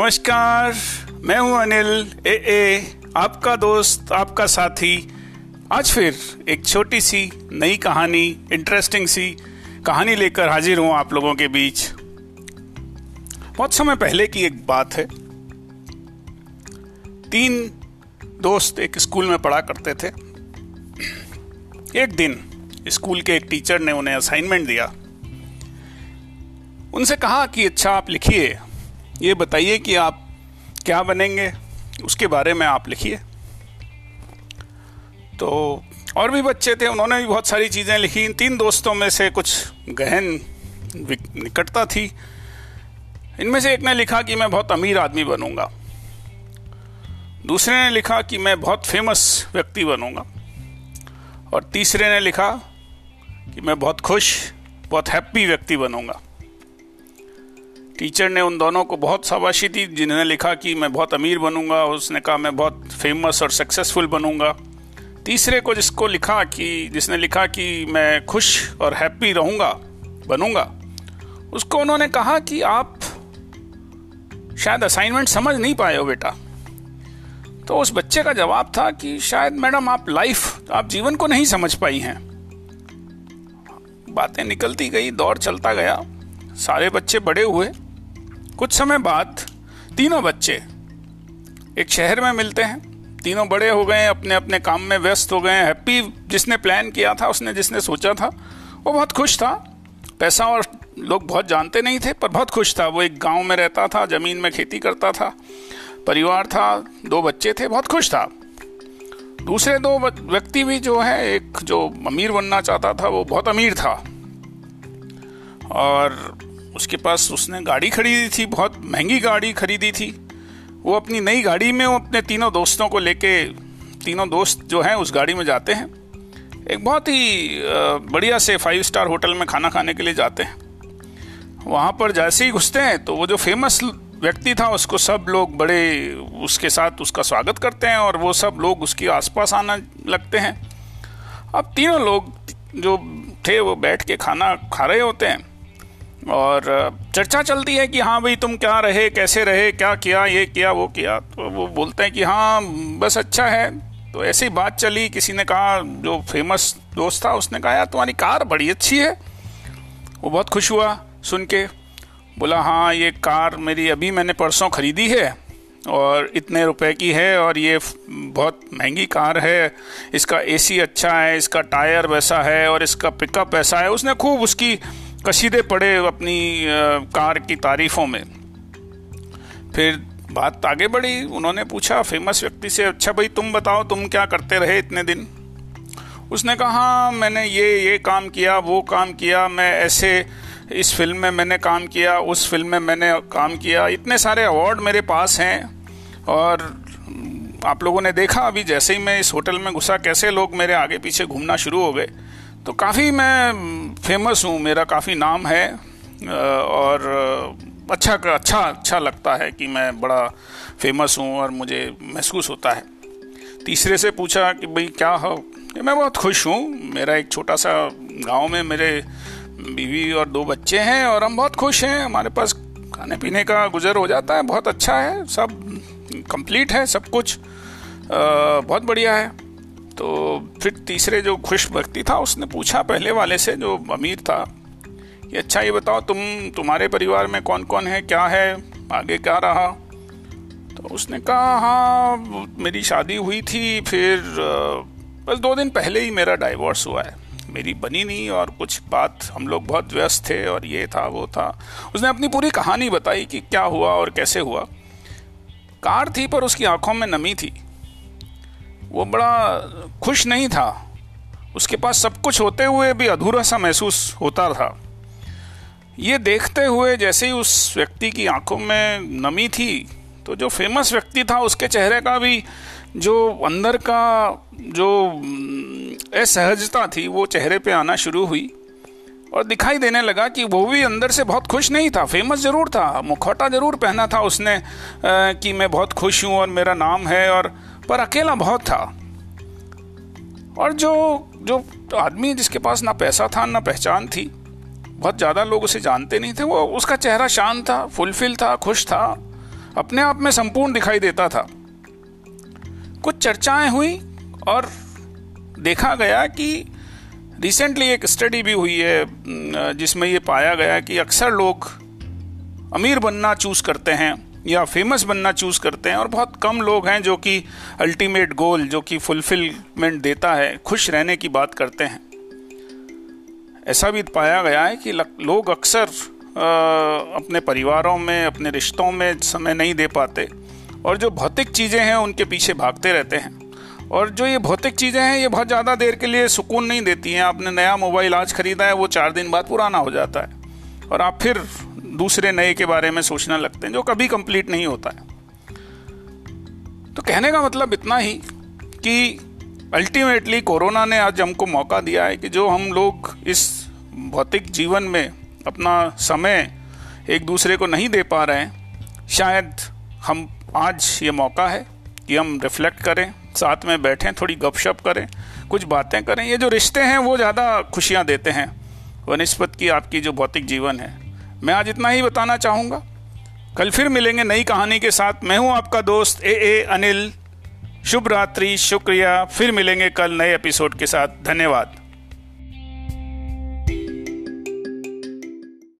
नमस्कार, मैं हूँ अनिल, ए ए, आपका दोस्त, आपका साथी। आज फिर एक छोटी सी नई कहानी इंटरेस्टिंग सी कहानी लेकर हाजिर हूँ आप लोगों के बीच। बहुत समय पहले की एक बात है। तीन दोस्त एक स्कूल में पढ़ा करते थे। एक दिन स्कूल के एक टीचर ने उन्हें असाइनमेंट दिया। उनसे कहा कि अच्छा आप लिखिए ये बताइए कि आप क्या बनेंगे? उसके बारे में आप लिखिए। तो और भी बच्चे थे, उन्होंने भी बहुत सारी चीज़ें लिखी। इन तीन दोस्तों में से कुछ गहन निकटता थी। इनमें से एक ने लिखा कि मैं बहुत अमीर आदमी बनूँगा। दूसरे ने लिखा कि मैं बहुत फ़ेमस व्यक्ति बनूँगा। और तीसरे ने लिखा कि मैं बहुत खुश, बहुत हैप्पी व्यक्ति बनूँगा। टीचर ने उन दोनों को बहुत शाबाशी दी, जिन्होंने लिखा कि मैं बहुत अमीर बनूँगा उसने कहा, मैं बहुत फ़ेमस और सक्सेसफुल बनूँगा. तीसरे को जिसको लिखा कि, जिसने लिखा कि मैं खुश और हैप्पी रहूँगा, बनूँगा, उसको उन्होंने कहा कि आप शायद असाइनमेंट समझ नहीं पाए हो बेटा। तो उस बच्चे का जवाब था कि शायद मैडम आप लाइफ आप जीवन को नहीं समझ पाई हैं। बातें निकलती गई, दौर चलता गया, सारे बच्चे बड़े हुए कुछ समय बाद तीनों बच्चे एक शहर में मिलते हैं। तीनों बड़े हो गए, अपने अपने काम में व्यस्त हो गए, हैप्पी जिसने प्लान किया था, उसने जिसने सोचा था, वो बहुत खुश था। पैसा और लोग बहुत जानते नहीं थे, पर बहुत खुश था। वो एक गाँव में रहता था, ज़मीन में खेती करता था, परिवार था, दो बच्चे थे, बहुत खुश था। दूसरे दो व्यक्ति भी जो है, एक जो अमीर बनना चाहता था, वो बहुत अमीर था। और उसके पास उसने गाड़ी खरीदी थी, बहुत महँगी गाड़ी खरीदी थी। वो अपनी नई गाड़ी में वो अपने तीनों दोस्तों को लेके, तीनों दोस्त जो हैं उस गाड़ी में जाते हैं। एक बहुत ही बढ़िया से फाइव स्टार होटल में खाना खाने के लिए जाते हैं। वहाँ पर जैसे ही घुसते हैं तो वो जो फ़ेमस व्यक्ति था, उसको सब लोग बड़े उसके साथ उसका स्वागत करते हैं और वो सब लोग उसके आसपास आना लगते हैं। अब तीनों लोग जो थे, वो बैठ के खाना खा रहे होते हैं। और चर्चा चलती है कि हाँ भाई तुम क्या रहे, कैसे रहे, क्या किया, ये किया, वो किया। तो वो बोलते हैं कि हाँ बस अच्छा है। तो ऐसी बात चली, किसी ने कहा, जो फ़ेमस दोस्त था, उसने कहा, यार, तुम्हारी कार बड़ी अच्छी है। वो बहुत खुश हुआ सुन के। बोला हाँ ये कार मेरी अभी मैंने परसों ख़रीदी है और इतने रुपए की है और ये बहुत महँगी कार है। इसका एसी अच्छा है, इसका टायर वैसा है और इसका पिकअप ऐसा है। उसने खूब उसकी कशीदे पड़े अपनी कार की तारीफों में। फिर बात आगे बढ़ी, उन्होंने पूछा, फ़ेमस व्यक्ति से अच्छा भाई, तुम बताओ, तुम क्या करते रहे इतने दिन? उसने कहा हाँ मैंने ये ये काम किया, वो काम किया, मैं ऐसे, इस फ़िल्म में मैंने काम किया, उस फ़िल्म में मैंने काम किया, इतने सारे अवार्ड मेरे पास हैं, और आप लोगों ने देखा अभी जैसे ही मैं इस होटल में घुसा, कैसे लोग मेरे आगे पीछे घूमना शुरू हो गए। तो काफ़ी मैं फ़ेमस हूँ मेरा काफ़ी नाम है और अच्छा अच्छा अच्छा लगता है कि मैं बड़ा फ़ेमस हूँ और मुझे महसूस होता है। तीसरे से पूछा कि भाई क्या हो मैं बहुत खुश हूँ। मेरा एक छोटा सा गाँव में मेरे बीवी और दो बच्चे हैं और हम बहुत खुश हैं। हमारे पास खाने पीने का गुजर हो जाता है बहुत अच्छा है सब कंप्लीट है सब कुछ आ, बहुत बढ़िया है। तो फिर तीसरे जो खुश व्यक्ति था, उसने पूछा पहले वाले से, जो अमीर था, कि अच्छा ये बताओ, तुम, तुम्हारे परिवार में कौन कौन है, क्या है, आगे क्या रहा? तो उसने कहा हाँ मेरी शादी हुई थी, फिर बस दो दिन पहले ही मेरा डाइवोर्स हुआ है। मेरी बनी नहीं और कुछ बात, हम लोग बहुत व्यस्त थे और ये था, वो था। उसने अपनी पूरी कहानी बताई कि क्या हुआ और कैसे हुआ। कार थी पर उसकी आँखों में नमी थी। वो बड़ा खुश नहीं था। उसके पास सब कुछ होते हुए भी अधूरा सा महसूस होता था। ये देखते हुए जैसे ही उस व्यक्ति की आँखों में नमी थी तो जो फ़ेमस व्यक्ति था उसके चेहरे का भी जो अंदर का जो असहजता थी वो चेहरे पे आना शुरू हुई। और दिखाई देने लगा कि वो भी अंदर से बहुत खुश नहीं था। फ़ेमस ज़रूर था मुखौटा ज़रूर पहना था उसने आ, कि मैं बहुत खुश हूँ और मेरा नाम है और पर अकेला बहुत था। और जो जो आदमी जिसके पास ना पैसा था, ना पहचान थी, बहुत ज़्यादा लोग उसे जानते नहीं थे, वो उसका चेहरा शांत था, फुलफिल था, खुश था, अपने आप में संपूर्ण दिखाई देता था। कुछ चर्चाएँ हुई और देखा गया कि रिसेंटली एक स्टडी भी हुई है, जिसमें ये पाया गया कि अक्सर लोग अमीर बनना चूज़ करते हैं। या फ़ेमस बनना चूज़ करते हैं और बहुत कम लोग हैं जो कि अल्टीमेट गोल जो कि फुलफिलमेंट देता है, खुश रहने की बात करते हैं। ऐसा भी पाया गया है कि लोग अक्सर अपने परिवारों में, अपने रिश्तों में समय नहीं दे पाते और जो भौतिक चीज़ें हैं उनके पीछे भागते रहते हैं। और जो ये भौतिक चीज़ें हैं, ये बहुत ज़्यादा देर के लिए सुकून नहीं देती हैं। आपने नया मोबाइल आज खरीदा है, वो चार दिन बाद पुराना हो जाता है। और आप फिर दूसरे नए के बारे में सोचने लगते हैं, जो कभी कंप्लीट नहीं होता है। तो कहने का मतलब इतना ही कि अल्टीमेटली कोरोना ने आज हमको मौका दिया है कि जो हम लोग इस भौतिक जीवन में अपना समय एक दूसरे को नहीं दे पा रहे हैं, शायद हम आज ये मौका है कि हम रिफ्लेक्ट करें, साथ में बैठें, थोड़ी गपशप करें, कुछ बातें करें। ये जो रिश्ते हैं, वो ज़्यादा खुशियाँ देते हैं। वनस्पत की आपकी जो भौतिक जीवन है मैं आज इतना ही बताना चाहूँगा। कल फिर मिलेंगे नई कहानी के साथ। मैं हूँ आपका दोस्त ए ए अनिल। शुभ रात्रि, शुक्रिया। फिर मिलेंगे कल नए एपिसोड के साथ। धन्यवाद।